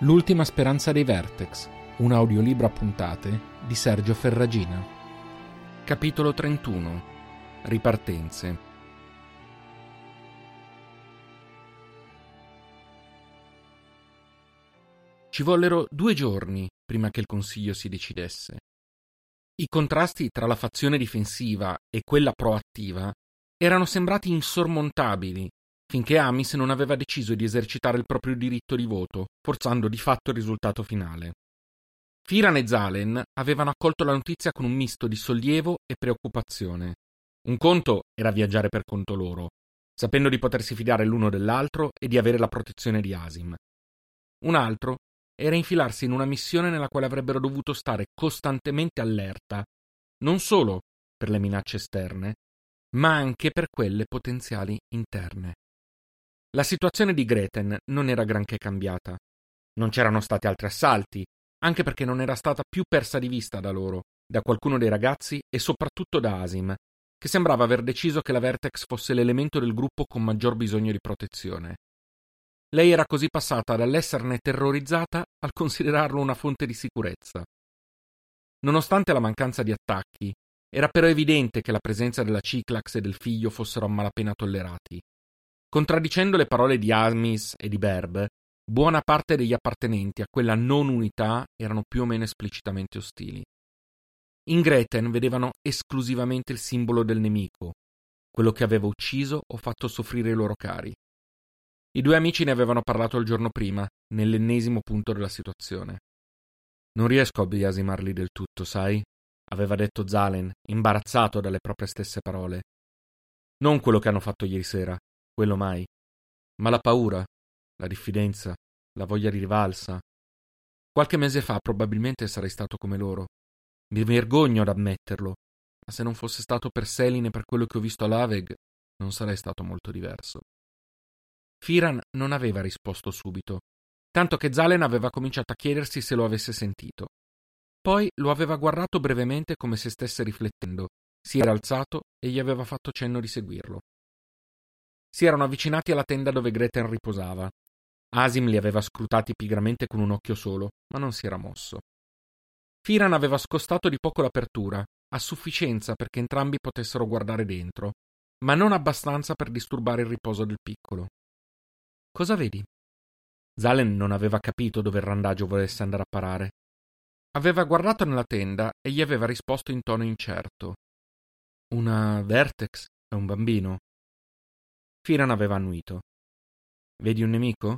L'ultima speranza dei Vertex, un audiolibro a puntate di Sergio Ferragina. Capitolo 31 Ripartenze. Ci vollero due giorni prima che il Consiglio si decidesse. I contrasti tra la fazione difensiva e quella proattiva erano sembrati insormontabili finché Amis non aveva deciso di esercitare il proprio diritto di voto, forzando di fatto il risultato finale. Firan e Zalen avevano accolto la notizia con un misto di sollievo e preoccupazione. Un conto era viaggiare per conto loro, sapendo di potersi fidare l'uno dell'altro e di avere la protezione di Asim. Un altro era infilarsi in una missione nella quale avrebbero dovuto stare costantemente allerta, non solo per le minacce esterne, ma anche per quelle potenziali interne. La situazione di Greten non era granché cambiata. Non c'erano stati altri assalti, anche perché non era stata più persa di vista da loro, da qualcuno dei ragazzi e soprattutto da Asim, che sembrava aver deciso che la Vertex fosse l'elemento del gruppo con maggior bisogno di protezione. Lei era così passata dall'esserne terrorizzata al considerarlo una fonte di sicurezza. Nonostante la mancanza di attacchi, era però evidente che la presenza della Ciclax e del figlio fossero a malapena tollerati Contraddicendo le parole di Amis e di Berb, buona parte degli appartenenti a quella non unità erano più o meno esplicitamente ostili. In Greten vedevano esclusivamente il simbolo del nemico, quello che aveva ucciso o fatto soffrire i loro cari. I due amici ne avevano parlato il giorno prima, nell'ennesimo punto della situazione. Non riesco a biasimarli del tutto, sai? aveva detto Zalen, imbarazzato dalle proprie stesse parole. Non quello che hanno fatto ieri sera, quello mai. Ma la paura, la diffidenza, la voglia di rivalsa. Qualche mese fa probabilmente sarei stato come loro. Mi vergogno ad ammetterlo, ma se non fosse stato per Selin e per quello che ho visto a Laveg, non sarei stato molto diverso. Firan non aveva risposto subito, tanto che Zalen aveva cominciato a chiedersi se lo avesse sentito. Poi lo aveva guardato brevemente come se stesse riflettendo, si era alzato e gli aveva fatto cenno di seguirlo. Si erano avvicinati alla tenda dove Greten riposava. Asim li aveva scrutati pigramente con un occhio solo, ma non si era mosso. Firan aveva scostato di poco l'apertura, a sufficienza perché entrambi potessero guardare dentro, ma non abbastanza per disturbare il riposo del piccolo. Cosa vedi? Zalen non aveva capito dove il randagio volesse andare a parare. Aveva guardato nella tenda e gli aveva risposto in tono incerto. Una Vertex è un bambino. Firan aveva annuito. Vedi un nemico?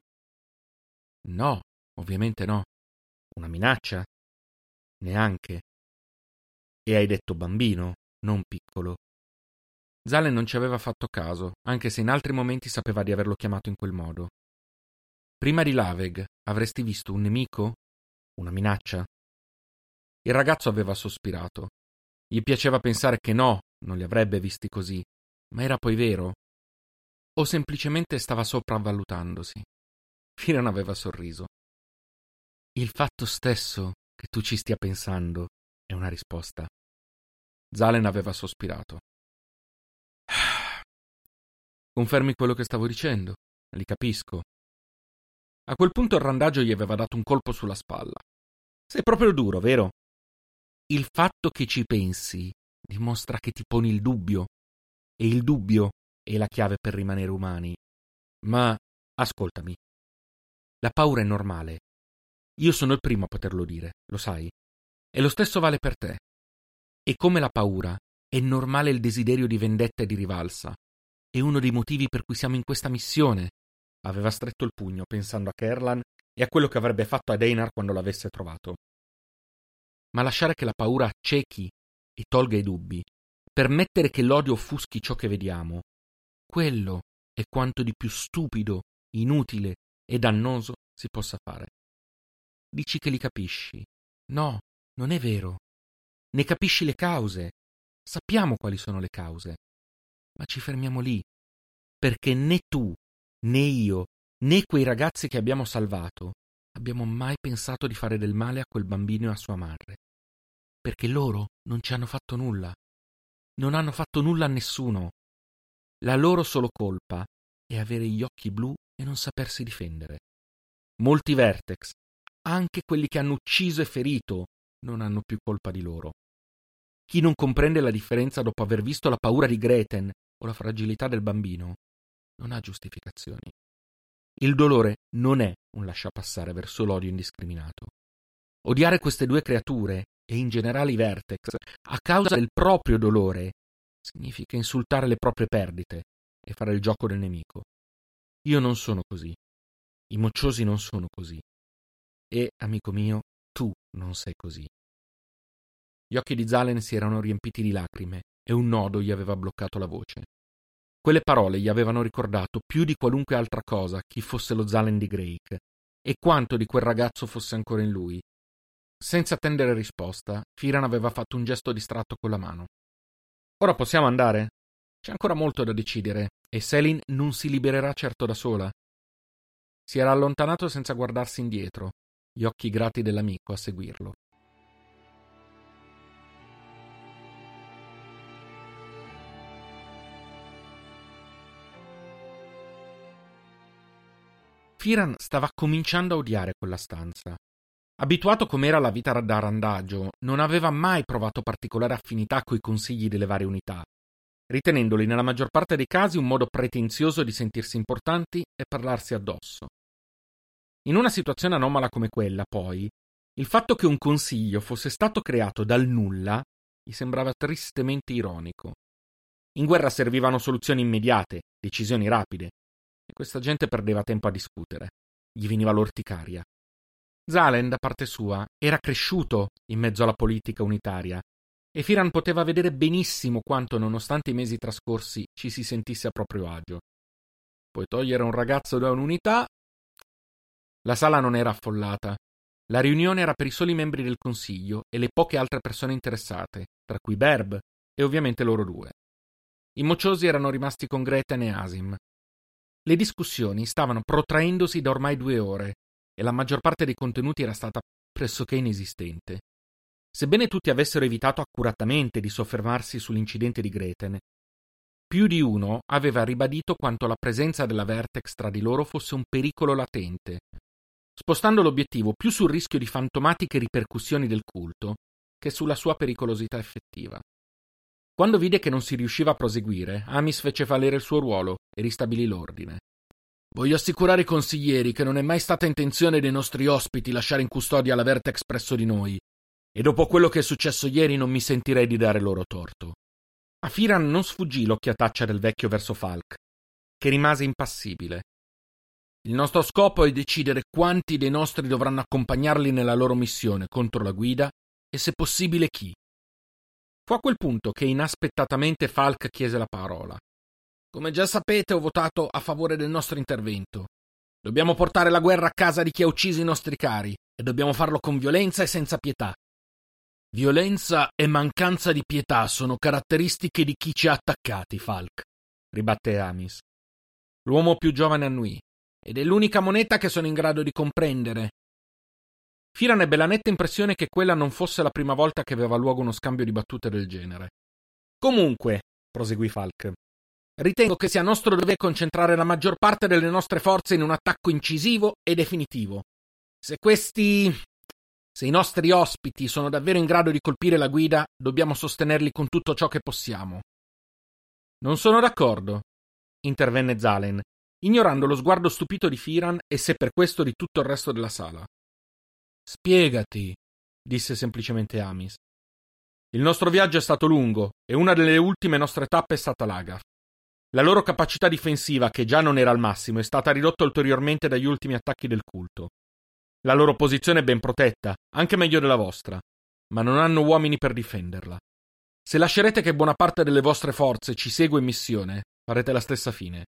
No, ovviamente no. Una minaccia? Neanche. E hai detto bambino, non piccolo. Zalen non ci aveva fatto caso, anche se in altri momenti sapeva di averlo chiamato in quel modo. Prima di Laveg avresti visto un nemico? Una minaccia? Il ragazzo aveva sospirato. Gli piaceva pensare che no, non li avrebbe visti così, ma era poi vero, o semplicemente stava sopravvalutandosi. Firan aveva sorriso. Il fatto stesso che tu ci stia pensando è una risposta. Zalen aveva sospirato. Confermi quello che stavo dicendo, li capisco. A quel punto il randaggio gli aveva dato un colpo sulla spalla. Sei proprio duro, vero? Il fatto che ci pensi dimostra che ti poni il dubbio, e il dubbio è la chiave per rimanere umani. Ma ascoltami. La paura è normale. Io sono il primo a poterlo dire, lo sai. E lo stesso vale per te. E come la paura, è normale il desiderio di vendetta e di rivalsa. È uno dei motivi per cui siamo in questa missione. Aveva stretto il pugno pensando a Kerlan e a quello che avrebbe fatto ad Einar quando l'avesse trovato. Ma lasciare che la paura accechi e tolga i dubbi, permettere che l'odio offuschi ciò che vediamo, quello è quanto di più stupido, inutile e dannoso si possa fare. Dici che li capisci. No, non è vero. Ne capisci le cause. Sappiamo quali sono le cause. Ma ci fermiamo lì, perché né tu, né io, né quei ragazzi che abbiamo salvato abbiamo mai pensato di fare del male a quel bambino e a sua madre. Perché loro non ci hanno fatto nulla. Non hanno fatto nulla a nessuno. La loro solo colpa è avere gli occhi blu e non sapersi difendere. Molti Vertex anche quelli che hanno ucciso e ferito non hanno più colpa di loro. Chi non comprende la differenza dopo aver visto la paura di Greten o la fragilità del bambino non ha giustificazioni. Il dolore non è un lasciapassare verso l'odio indiscriminato. Odiare queste due creature, e in generale i Vertex, a causa del proprio dolore, significa insultare le proprie perdite e fare il gioco del nemico. Io non sono così. I mocciosi non sono così. E, amico mio, tu non sei così. Gli occhi di Zalen si erano riempiti di lacrime e un nodo gli aveva bloccato la voce. Quelle parole gli avevano ricordato più di qualunque altra cosa chi fosse lo Zalen di Drake e quanto di quel ragazzo fosse ancora in lui. Senza attendere risposta, Firan aveva fatto un gesto distratto con la mano. Ora possiamo andare? C'è ancora molto da decidere e Selin non si libererà certo da sola. Si era allontanato senza guardarsi indietro, gli occhi grati dell'amico a seguirlo. Firan stava cominciando a odiare quella stanza. Abituato com'era alla vita da randagio, non aveva mai provato particolare affinità coi consigli delle varie unità, ritenendoli nella maggior parte dei casi un modo pretenzioso di sentirsi importanti e parlarsi addosso. In una situazione anomala come quella, poi, il fatto che un consiglio fosse stato creato dal nulla gli sembrava tristemente ironico. In guerra servivano soluzioni immediate, decisioni rapide, e questa gente perdeva tempo a discutere. Gli veniva l'orticaria. Zalen, da parte sua, era cresciuto in mezzo alla politica unitaria e Firan poteva vedere benissimo quanto, nonostante i mesi trascorsi, ci si sentisse a proprio agio. Puoi togliere un ragazzo da un'unità? La sala non era affollata. La riunione era per i soli membri del consiglio e le poche altre persone interessate, tra cui Berb e ovviamente loro due. I mocciosi erano rimasti con Greten e Asim. Le discussioni stavano protraendosi da ormai due ore e la maggior parte dei contenuti era stata pressoché inesistente. Sebbene tutti avessero evitato accuratamente di soffermarsi sull'incidente di Greten, più di uno aveva ribadito quanto la presenza della Vertex tra di loro fosse un pericolo latente, spostando l'obiettivo più sul rischio di fantomatiche ripercussioni del culto che sulla sua pericolosità effettiva. Quando vide che non si riusciva a proseguire, Amis fece valere il suo ruolo e ristabilì l'ordine. Voglio assicurare i consiglieri che non è mai stata intenzione dei nostri ospiti lasciare in custodia la Vertex presso di noi, e dopo quello che è successo ieri non mi sentirei di dare loro torto. A Firan non sfuggì l'occhiataccia del vecchio verso Falk, che rimase impassibile. Il nostro scopo è decidere quanti dei nostri dovranno accompagnarli nella loro missione contro la guida e se possibile chi. Fu a quel punto che inaspettatamente Falk chiese la parola. Come già sapete, ho votato a favore del nostro intervento. Dobbiamo portare la guerra a casa di chi ha ucciso i nostri cari e dobbiamo farlo con violenza e senza pietà. Violenza e mancanza di pietà sono caratteristiche di chi ci ha attaccati, Falk, ribatté Amis. L'uomo più giovane annui, ed è l'unica moneta che sono in grado di comprendere. Firan ebbe la netta impressione che quella non fosse la prima volta che aveva luogo uno scambio di battute del genere. Comunque, proseguì Falk, Ritengo che sia nostro dovere concentrare la maggior parte delle nostre forze in un attacco incisivo e definitivo. Se questi. se i nostri ospiti sono davvero in grado di colpire la guida, dobbiamo sostenerli con tutto ciò che possiamo. Non sono d'accordo, intervenne Zalen, ignorando lo sguardo stupito di Firan e se per questo di tutto il resto della sala. Spiegati, disse semplicemente Amis. Il nostro viaggio è stato lungo e una delle ultime nostre tappe è stata Lagaf. La loro capacità difensiva, che già non era al massimo, è stata ridotta ulteriormente dagli ultimi attacchi del culto. La loro posizione è ben protetta, anche meglio della vostra, ma non hanno uomini per difenderla. Se lascerete che buona parte delle vostre forze ci segua in missione, farete la stessa fine.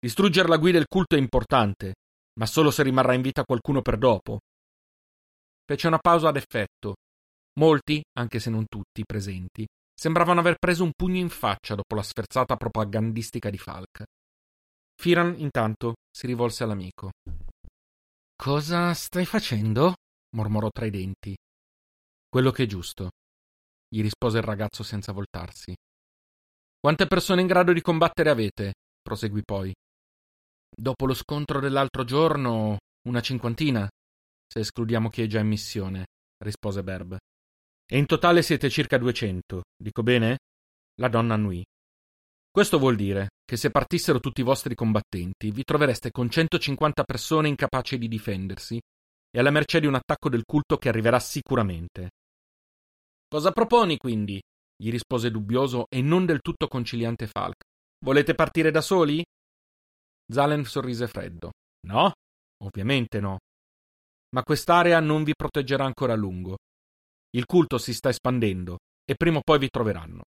Distruggere la guida del culto è importante, ma solo se rimarrà in vita qualcuno per dopo. Fece una pausa ad effetto. Molti, anche se non tutti, presenti, Sembravano aver preso un pugno in faccia dopo la sferzata propagandistica di Falk. Firan, intanto, si rivolse all'amico. Cosa stai facendo? mormorò tra i denti. Quello che è giusto, gli rispose il ragazzo senza voltarsi. Quante persone in grado di combattere avete? proseguì poi. Dopo lo scontro dell'altro giorno, una cinquantina. se escludiamo chi è già in missione, rispose Berb. E in totale siete circa duecento, dico bene? La donna annui. Questo vuol dire che se partissero tutti i vostri combattenti, vi trovereste con 150 persone incapaci di difendersi e alla mercé di un attacco del culto che arriverà sicuramente. Cosa proponi quindi? gli rispose dubbioso e non del tutto conciliante Falk. Volete partire da soli? Zalen sorrise freddo. No, ovviamente no. Ma quest'area non vi proteggerà ancora a lungo. Il culto si sta espandendo e prima o poi vi troveranno.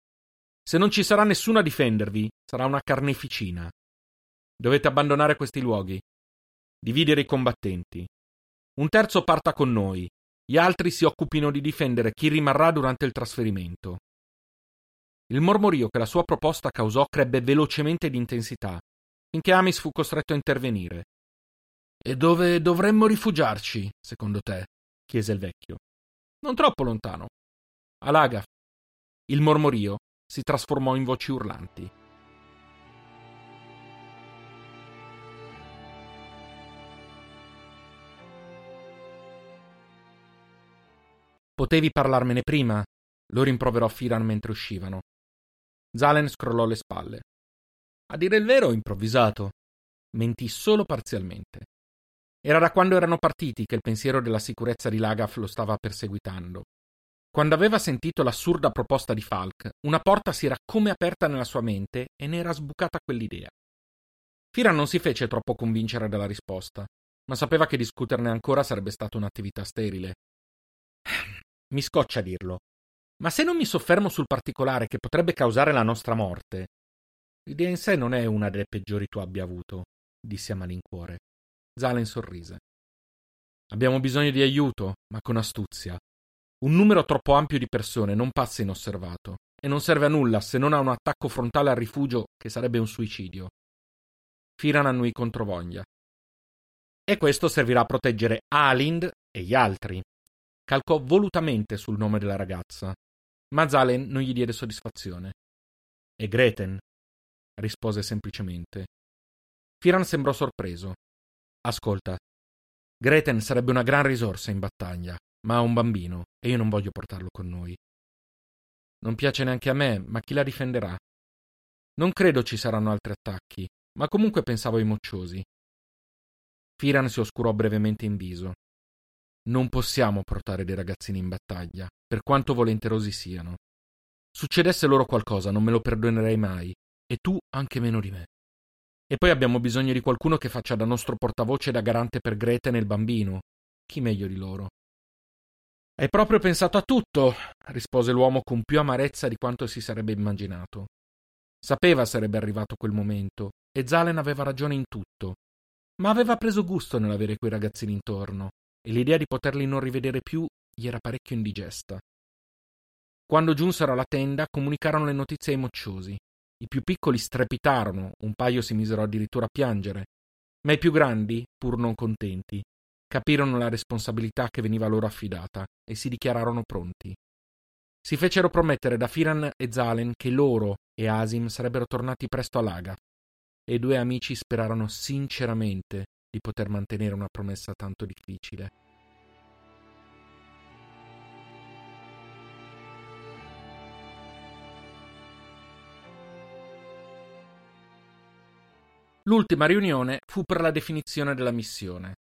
Se non ci sarà nessuno a difendervi, sarà una carneficina. Dovete abbandonare questi luoghi. Dividere i combattenti. Un terzo parta con noi, gli altri si occupino di difendere chi rimarrà durante il trasferimento. Il mormorio che la sua proposta causò crebbe velocemente di intensità, finché Amis fu costretto a intervenire. E dove dovremmo rifugiarci, secondo te? chiese il vecchio. Non troppo lontano. A Lagaf. Il mormorio si trasformò in voci urlanti. Potevi parlarmene prima, lo rimproverò Firan mentre uscivano. Zalen scrollò le spalle. A dire il vero, improvvisato. Mentì solo parzialmente. Era da quando erano partiti che il pensiero della sicurezza di Lagaf lo stava perseguitando. Quando aveva sentito l'assurda proposta di Falk, una porta si era come aperta nella sua mente e ne era sbucata quell'idea. Fira non si fece troppo convincere dalla risposta, ma sapeva che discuterne ancora sarebbe stata un'attività sterile. Mi scoccia dirlo, ma se non mi soffermo sul particolare che potrebbe causare la nostra morte, l'idea in sé non è una delle peggiori tu abbia avuto, disse a malincuore. Zalen sorrise. Abbiamo bisogno di aiuto, ma con astuzia. Un numero troppo ampio di persone non passa inosservato e non serve a nulla se non a un attacco frontale al rifugio che sarebbe un suicidio. Firan annui controvoglia. E questo servirà a proteggere Alind e gli altri. Calcò volutamente sul nome della ragazza, ma Zalen non gli diede soddisfazione. E Greten? rispose semplicemente. Firan sembrò sorpreso. Ascolta, Greten sarebbe una gran risorsa in battaglia, ma ha un bambino e io non voglio portarlo con noi. Non piace neanche a me, ma chi la difenderà? Non credo ci saranno altri attacchi, ma comunque pensavo ai mocciosi. Firan si oscurò brevemente in viso. Non possiamo portare dei ragazzini in battaglia, per quanto volenterosi siano. Succedesse loro qualcosa, non me lo perdonerei mai, e tu anche meno di me. E poi abbiamo bisogno di qualcuno che faccia da nostro portavoce e da garante per Grete nel bambino. Chi meglio di loro? Hai proprio pensato a tutto, rispose l'uomo con più amarezza di quanto si sarebbe immaginato. Sapeva sarebbe arrivato quel momento, e Zalen aveva ragione in tutto, ma aveva preso gusto nell'avere quei ragazzini intorno, e l'idea di poterli non rivedere più gli era parecchio indigesta. Quando giunsero alla tenda, comunicarono le notizie ai mocciosi. I più piccoli strepitarono, un paio si misero addirittura a piangere, ma i più grandi, pur non contenti, capirono la responsabilità che veniva loro affidata e si dichiararono pronti. Si fecero promettere da Firan e Zalen che loro e Asim sarebbero tornati presto a Laga, e i due amici sperarono sinceramente di poter mantenere una promessa tanto difficile. L'ultima riunione fu per la definizione della missione.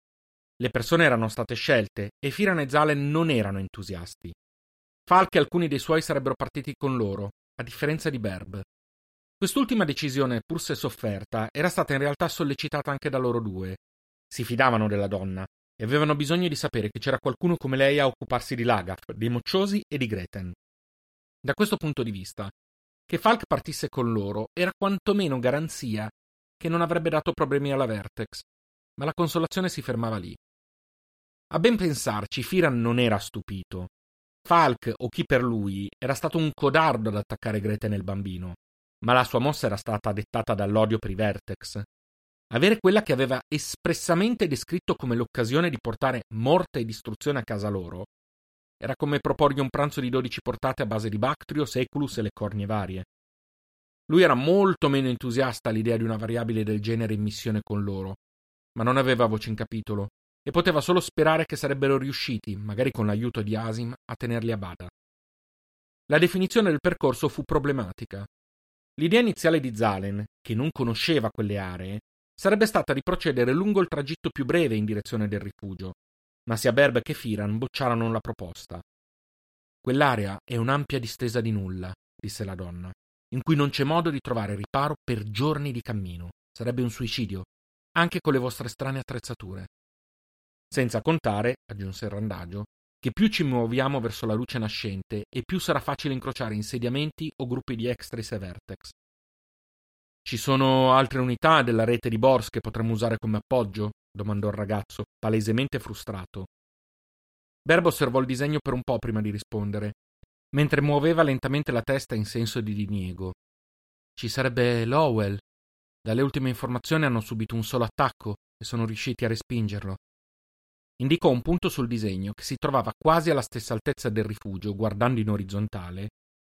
Le persone erano state scelte e Firan e Zalen non erano entusiasti. Falk e alcuni dei suoi sarebbero partiti con loro, a differenza di Berb. Quest'ultima decisione, pur se sofferta, era stata in realtà sollecitata anche da loro due. Si fidavano della donna e avevano bisogno di sapere che c'era qualcuno come lei a occuparsi di Lagaf, dei mocciosi e di Greten. Da questo punto di vista, che Falk partisse con loro era quantomeno garanzia che non avrebbe dato problemi alla Vertex, ma la consolazione si fermava lì. A ben pensarci, Firan non era stupito. Falk, o chi per lui, era stato un codardo ad attaccare Grete nel bambino, ma la sua mossa era stata dettata dall'odio per i Vertex. Avere quella che aveva espressamente descritto come l'occasione di portare morte e distruzione a casa loro era come proporgli un pranzo di dodici portate a base di Bactrio, Seculus e le cornie varie. Lui era molto meno entusiasta all'idea di una variabile del genere in missione con loro, ma non aveva voce in capitolo e poteva solo sperare che sarebbero riusciti, magari con l'aiuto di Asim, a tenerli a bada. La definizione del percorso fu problematica. L'idea iniziale di Zalen, che non conosceva quelle aree, sarebbe stata di procedere lungo il tragitto più breve in direzione del rifugio, ma sia Berb che Firan bocciarono la proposta. Quell'area è un'ampia distesa di nulla, disse la donna, in cui non c'è modo di trovare riparo per giorni di cammino. Sarebbe un suicidio, anche con le vostre strane attrezzature. Senza contare, aggiunse il randagio, che più ci muoviamo verso la luce nascente e più sarà facile incrociare insediamenti o gruppi di extris e vertex. Ci sono altre unità della rete di Bors che potremmo usare come appoggio? domandò il ragazzo, palesemente frustrato. Berbo osservò il disegno per un po' prima di rispondere, mentre muoveva lentamente la testa in senso di diniego. Ci sarebbe Lowell. Dalle ultime informazioni hanno subito un solo attacco e sono riusciti a respingerlo. Indicò un punto sul disegno che si trovava quasi alla stessa altezza del rifugio, guardando in orizzontale,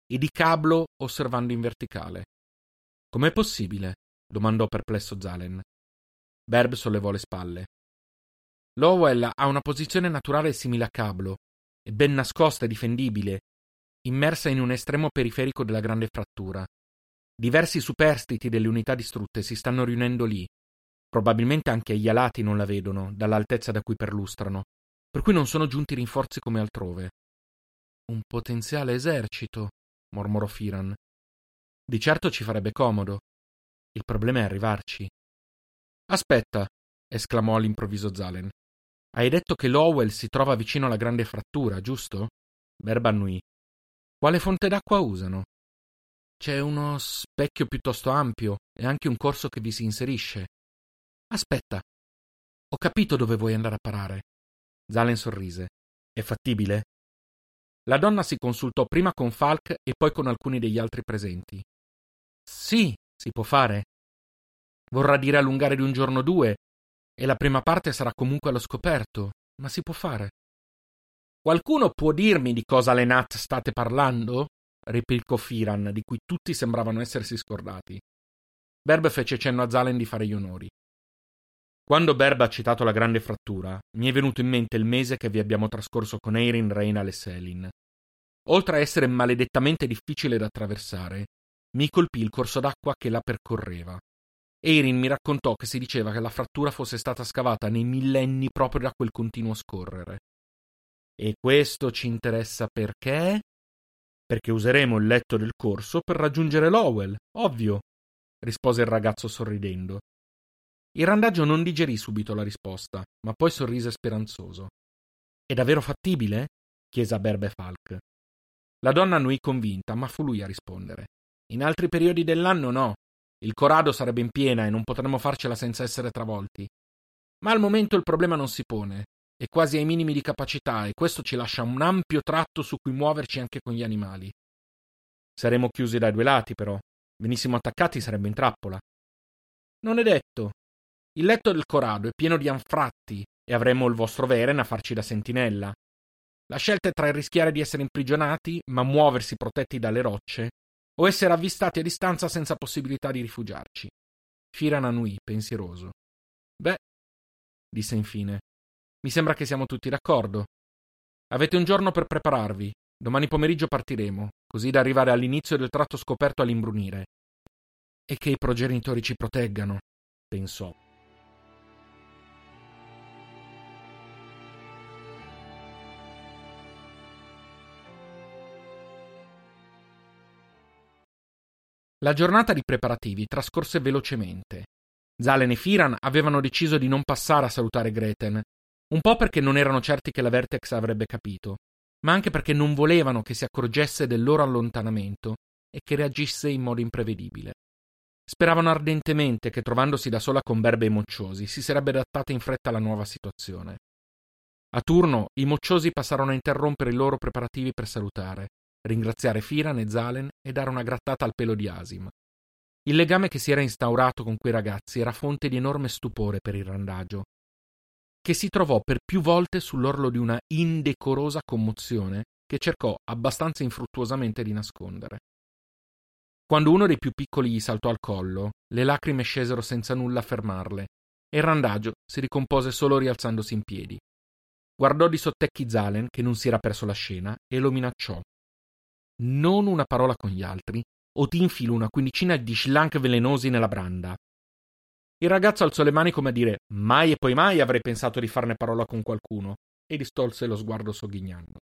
e di Cablo osservando in verticale. Com'è possibile? domandò perplesso Zalen. Berb sollevò le spalle. Lowell ha una posizione naturale simile a Cablo, è ben nascosta e difendibile, immersa in un estremo periferico della grande frattura. Diversi superstiti delle unità distrutte si stanno riunendo lì, Probabilmente anche gli alati non la vedono, dall'altezza da cui perlustrano, per cui non sono giunti rinforzi come altrove. Un potenziale esercito, mormorò Firan. Di certo ci farebbe comodo. Il problema è arrivarci. Aspetta, esclamò all'improvviso Zalen. Hai detto che Lowell si trova vicino alla grande frattura, giusto? Berba annui. Quale fonte d'acqua usano? C'è uno specchio piuttosto ampio e anche un corso che vi si inserisce. Aspetta. Ho capito dove vuoi andare a parare. Zalen sorrise. È fattibile? La donna si consultò prima con Falk e poi con alcuni degli altri presenti. Sì, si può fare. Vorrà dire allungare di un giorno o due, e la prima parte sarà comunque allo scoperto, ma si può fare. Qualcuno può dirmi di cosa le Nat state parlando? replicò Firan, di cui tutti sembravano essersi scordati. Berb fece cenno a Zalen di fare gli onori. Quando Berba ha citato la grande frattura, mi è venuto in mente il mese che vi abbiamo trascorso con Erin, Reynal e Selin. Oltre a essere maledettamente difficile da attraversare, mi colpì il corso d'acqua che la percorreva. Erin mi raccontò che si diceva che la frattura fosse stata scavata nei millenni proprio da quel continuo scorrere. E questo ci interessa perché? Perché useremo il letto del corso per raggiungere Lowell, ovvio, rispose il ragazzo sorridendo. Il randaggio non digerì subito la risposta, ma poi sorrise speranzoso. È davvero fattibile? chiese a Berbe Falk. La donna annui convinta, ma fu lui a rispondere. In altri periodi dell'anno no. Il Corrado sarebbe in piena e non potremmo farcela senza essere travolti. Ma al momento il problema non si pone. È quasi ai minimi di capacità e questo ci lascia un ampio tratto su cui muoverci anche con gli animali. Saremo chiusi dai due lati, però. Venissimo attaccati sarebbe in trappola. Non è detto, il letto del Corrado è pieno di anfratti e avremo il vostro Veren a farci da sentinella. La scelta è tra il rischiare di essere imprigionati, ma muoversi protetti dalle rocce, o essere avvistati a distanza senza possibilità di rifugiarci. Firan annui, pensieroso. Beh, disse infine, mi sembra che siamo tutti d'accordo. Avete un giorno per prepararvi. Domani pomeriggio partiremo, così da arrivare all'inizio del tratto scoperto all'imbrunire. E che i progenitori ci proteggano, pensò. La giornata di preparativi trascorse velocemente. Zalen e Firan avevano deciso di non passare a salutare Greten, un po' perché non erano certi che la Vertex avrebbe capito, ma anche perché non volevano che si accorgesse del loro allontanamento e che reagisse in modo imprevedibile. Speravano ardentemente che, trovandosi da sola con Berbe e i mocciosi, si sarebbe adattata in fretta alla nuova situazione. A turno, i mocciosi passarono a interrompere i loro preparativi per salutare, ringraziare Firan e Zalen e dare una grattata al pelo di Asim. Il legame che si era instaurato con quei ragazzi era fonte di enorme stupore per il randagio, che si trovò per più volte sull'orlo di una indecorosa commozione che cercò abbastanza infruttuosamente di nascondere. Quando uno dei più piccoli gli saltò al collo, le lacrime scesero senza nulla fermarle, e il randagio si ricompose solo rialzandosi in piedi. Guardò di sottecchi Zalen, che non si era perso la scena, e lo minacciò. Non una parola con gli altri, o ti infilo una quindicina di schlank velenosi nella branda. Il ragazzo alzò le mani come a dire mai e poi mai avrei pensato di farne parola con qualcuno, e distolse lo sguardo sogghignando.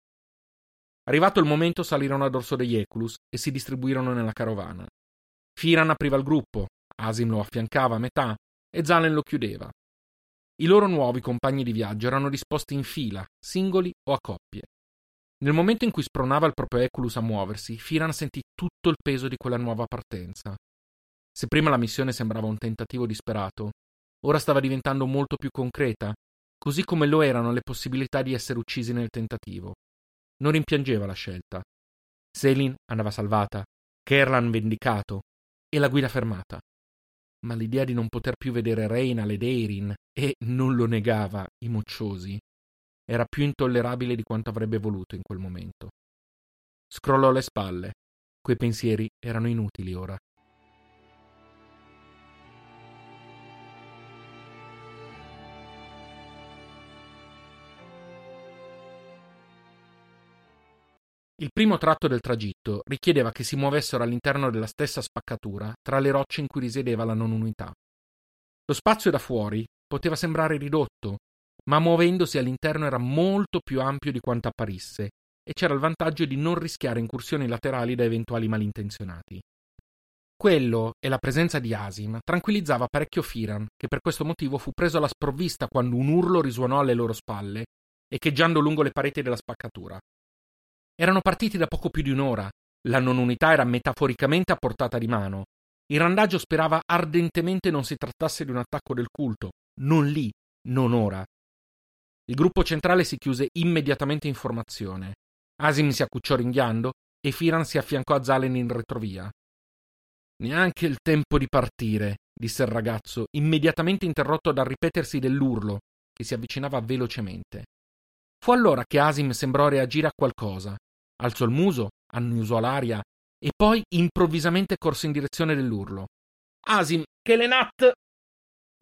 Arrivato il momento salirono a dorso degli Eculus e si distribuirono nella carovana. Firan apriva il gruppo, Asim lo affiancava a metà e Zalen lo chiudeva. I loro nuovi compagni di viaggio erano disposti in fila, singoli o a coppie. Nel momento in cui spronava il proprio Eculus a muoversi, Firan sentì tutto il peso di quella nuova partenza. Se prima la missione sembrava un tentativo disperato, ora stava diventando molto più concreta, così come lo erano le possibilità di essere uccisi nel tentativo. Non rimpiangeva la scelta. Selin andava salvata, Kerlan vendicato e la guida fermata. Ma l'idea di non poter più vedere Reina ed Eirin, e non lo negava, i mocciosi, era più intollerabile di quanto avrebbe voluto in quel momento. Scrollò le spalle. Quei pensieri erano inutili ora. Il primo tratto del tragitto richiedeva che si muovessero all'interno della stessa spaccatura tra le rocce in cui risiedeva la non unità. Lo spazio da fuori poteva sembrare ridotto, ma muovendosi all'interno era molto più ampio di quanto apparisse e c'era il vantaggio di non rischiare incursioni laterali da eventuali malintenzionati. Quello e la presenza di Asim tranquillizzava parecchio Firan, che per questo motivo fu preso alla sprovvista quando un urlo risuonò alle loro spalle, echeggiando lungo le pareti della spaccatura. Erano partiti da poco più di un'ora. La non unità era metaforicamente a portata di mano. Il randagio sperava ardentemente non si trattasse di un attacco del culto. Non lì, non ora. Il gruppo centrale si chiuse immediatamente in formazione. Asim si accucciò ringhiando e Firan si affiancò a Zalen in retrovia. Neanche il tempo di partire, disse il ragazzo, immediatamente interrotto dal ripetersi dell'urlo, che si avvicinava velocemente. Fu allora che Asim sembrò reagire a qualcosa. Alzò il muso, annusò l'aria e poi improvvisamente corse in direzione dell'urlo. Asim, che le nat!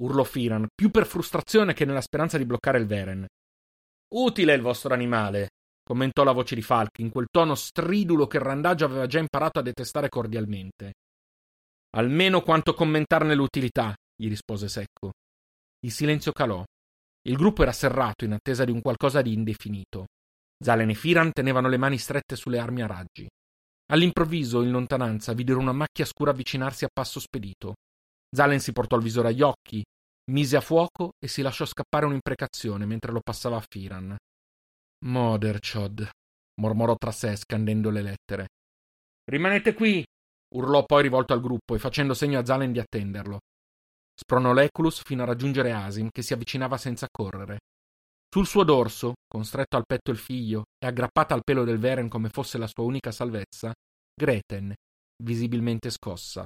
urlò Firan, più per frustrazione che nella speranza di bloccare il Veren. Utile il vostro animale, commentò la voce di Falk in quel tono stridulo che il randaggio aveva già imparato a detestare cordialmente. Almeno quanto commentarne l'utilità, gli rispose secco. Il silenzio calò. Il gruppo era serrato in attesa di un qualcosa di indefinito. Zalen e Firan tenevano le mani strette sulle armi a raggi. All'improvviso, in lontananza, videro una macchia scura avvicinarsi a passo spedito. Zalen si portò il visore agli occhi, mise a fuoco e si lasciò scappare un'imprecazione mentre lo passava a Firan. Moderchod, mormorò tra sé scandendo le lettere. Rimanete qui! urlò poi rivolto al gruppo e facendo segno a Zalen di attenderlo. Spronò l'Eculus fino a raggiungere Asim, che si avvicinava senza correre. Sul suo dorso, con stretto al petto il figlio e aggrappata al pelo del Veren come fosse la sua unica salvezza, Greten, visibilmente scossa.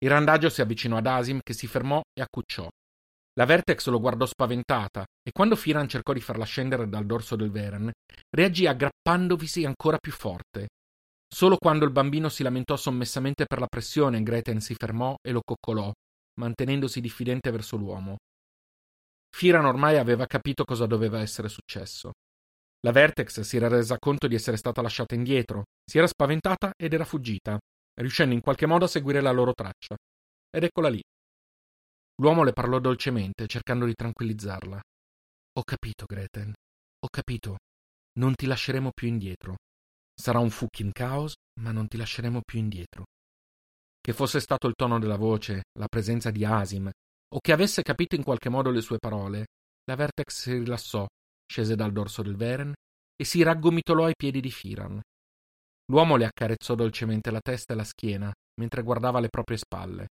Il randagio si avvicinò ad Asim, che si fermò e accucciò. La Vertex lo guardò spaventata e quando Firan cercò di farla scendere dal dorso del Veren, reagì aggrappandovisi ancora più forte. Solo quando il bambino si lamentò sommessamente per la pressione, Greten si fermò e lo coccolò, mantenendosi diffidente verso l'uomo. Firan ormai aveva capito cosa doveva essere successo. La Vertex si era resa conto di essere stata lasciata indietro, si era spaventata ed era fuggita, riuscendo in qualche modo a seguire la loro traccia. Ed eccola lì, L'uomo le parlò dolcemente, cercando di tranquillizzarla. Ho capito, Greten. Ho capito. Non ti lasceremo più indietro. Sarà un fucking caos, ma non ti lasceremo più indietro. Che fosse stato il tono della voce, la presenza di Asim, o che avesse capito in qualche modo le sue parole, la Vertex si rilassò, scese dal dorso del Veren e si raggomitolò ai piedi di Firan. L'uomo le accarezzò dolcemente la testa e la schiena mentre guardava le proprie spalle.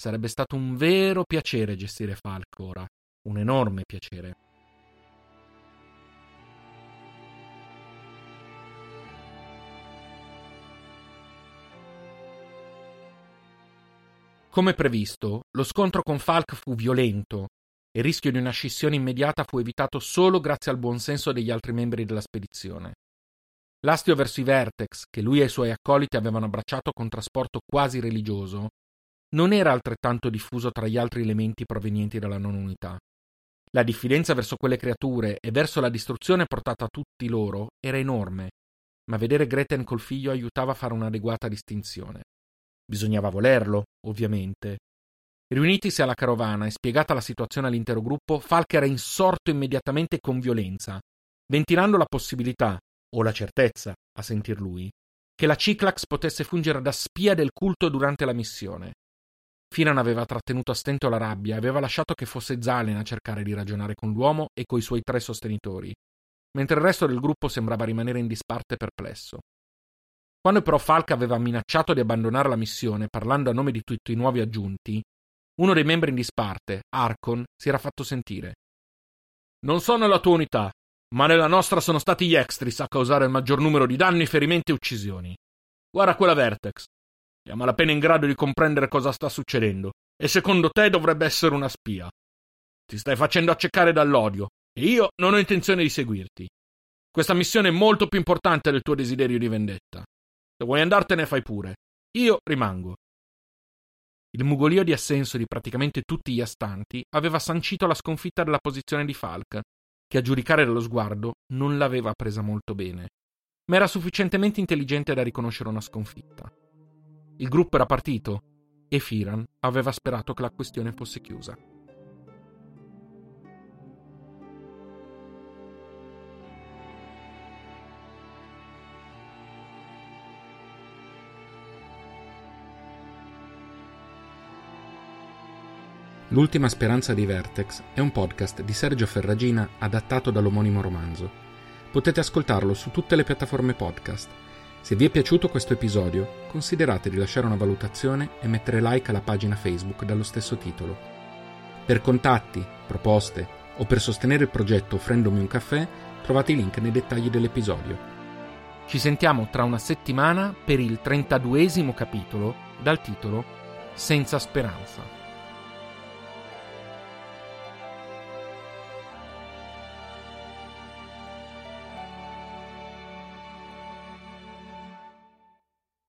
Sarebbe stato un vero piacere gestire Falk ora, un enorme piacere. Come previsto, lo scontro con Falk fu violento. e il rischio di una scissione immediata fu evitato solo grazie al buonsenso degli altri membri della spedizione. L'astio verso i Vertex, che lui e i suoi accoliti avevano abbracciato con trasporto quasi religioso, non era altrettanto diffuso tra gli altri elementi provenienti dalla non unità. La diffidenza verso quelle creature e verso la distruzione portata a tutti loro era enorme, ma vedere Greten col figlio aiutava a fare un'adeguata distinzione. Bisognava volerlo, ovviamente. Riunitisi alla carovana e spiegata la situazione all'intero gruppo, Falk era insorto immediatamente con violenza, ventilando la possibilità, o la certezza, a sentir lui, che la Ciclax potesse fungere da spia del culto durante la missione. Finan aveva trattenuto a stento la rabbia e aveva lasciato che fosse Zalen a cercare di ragionare con l'uomo e coi suoi tre sostenitori, mentre il resto del gruppo sembrava rimanere in disparte perplesso. Quando però Falk aveva minacciato di abbandonare la missione parlando a nome di tutti i nuovi aggiunti, uno dei membri in disparte, Arcon, si era fatto sentire. Non so nella tua unità, ma nella nostra sono stati gli Extris a causare il maggior numero di danni, ferimenti e uccisioni. Guarda quella Vertex. È a malapena in grado di comprendere cosa sta succedendo, e secondo te dovrebbe essere una spia. Ti stai facendo accecare dall'odio, e io non ho intenzione di seguirti. Questa missione è molto più importante del tuo desiderio di vendetta. Se vuoi andartene, fai pure. Io rimango. Il mugolio di assenso di praticamente tutti gli astanti aveva sancito la sconfitta della posizione di Falk, che a giudicare dallo sguardo non l'aveva presa molto bene, ma era sufficientemente intelligente da riconoscere una sconfitta. Il gruppo era partito e Firan aveva sperato che la questione fosse chiusa. L'ultima speranza di Vertex è un podcast di Sergio Ferragina adattato dall'omonimo romanzo. Potete ascoltarlo su tutte le piattaforme podcast. Se vi è piaciuto questo episodio, considerate di lasciare una valutazione e mettere like alla pagina Facebook dallo stesso titolo. Per contatti, proposte o per sostenere il progetto offrendomi un caffè, trovate i link nei dettagli dell'episodio. Ci sentiamo tra una settimana per il 32esimo capitolo dal titolo Senza speranza.